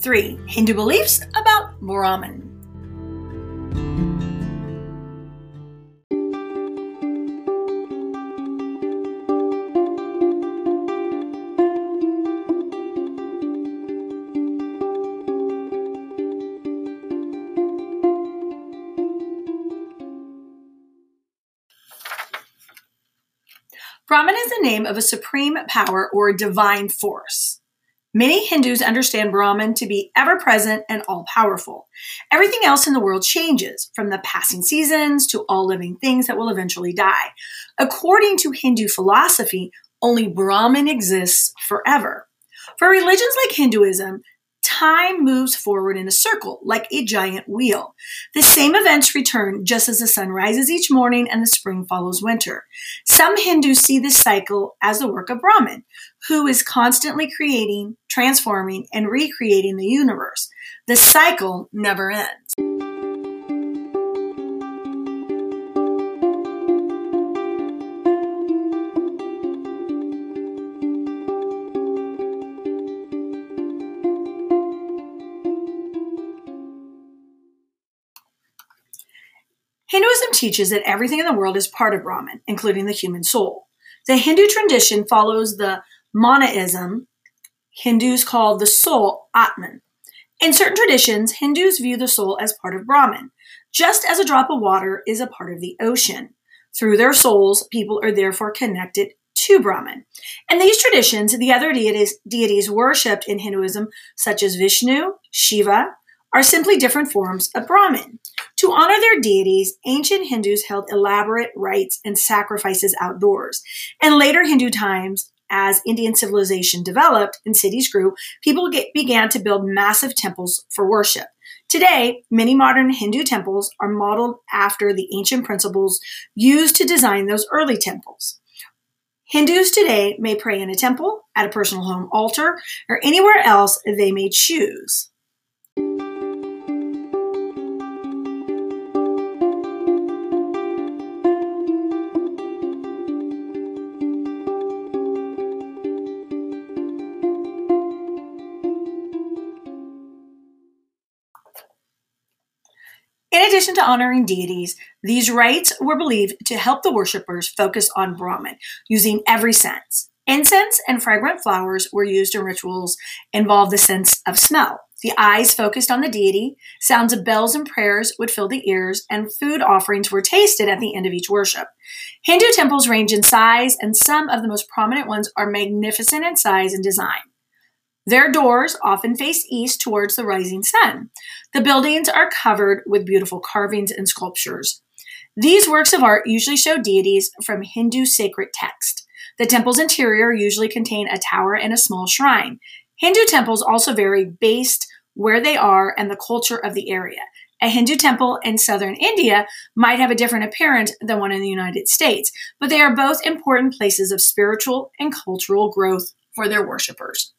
3. Hindu beliefs about Brahman. Brahman is the name of a supreme power or divine force. Many Hindus understand Brahman to be ever present and all powerful. Everything else in the world changes, from the passing seasons to all living things that will eventually die. According to Hindu philosophy, only Brahman exists forever. For religions like Hinduism, time moves forward in a circle like a giant wheel. The same events return just as the sun rises each morning and the spring follows winter. Some Hindus see this cycle as the work of Brahman, who is constantly creating, transforming, and recreating the universe. The cycle never ends. Hinduism teaches that everything in the world is part of Brahman, including the human soul. The Hindu tradition follows the monism Hindus call the soul Atman. In certain traditions, Hindus view the soul as part of Brahman, just as a drop of water is a part of the ocean. Through their souls, people are therefore connected to Brahman. In these traditions, the other deities, deities worshipped in Hinduism, such as Vishnu, Shiva, are simply different forms of Brahman. To honor their deities, ancient Hindus held elaborate rites and sacrifices outdoors. In later Hindu times, as Indian civilization developed and cities grew, people get, began to build massive temples for worship. Today, many modern Hindu temples are modeled after the ancient principles used to design those early temples. Hindus today may pray in a temple, at a personal home altar, or anywhere else they may choose. In addition to honoring deities, these rites were believed to help the worshippers focus on Brahman, using every sense. Incense and fragrant flowers were used in rituals involved the sense of smell. The eyes focused on the deity, sounds of bells and prayers would fill the ears, and food offerings were tasted at the end of each worship. Hindu temples range in size, and some of the most prominent ones are magnificent in size and design. Their doors often face east towards the rising sun. The buildings are covered with beautiful carvings and sculptures. These works of art usually show deities from Hindu sacred text. The temple's interior usually contain a tower and a small shrine. Hindu temples also vary based where they are and the culture of the area. A Hindu temple in southern India might have a different appearance than one in the United States, but they are both important places of spiritual and cultural growth for their worshippers.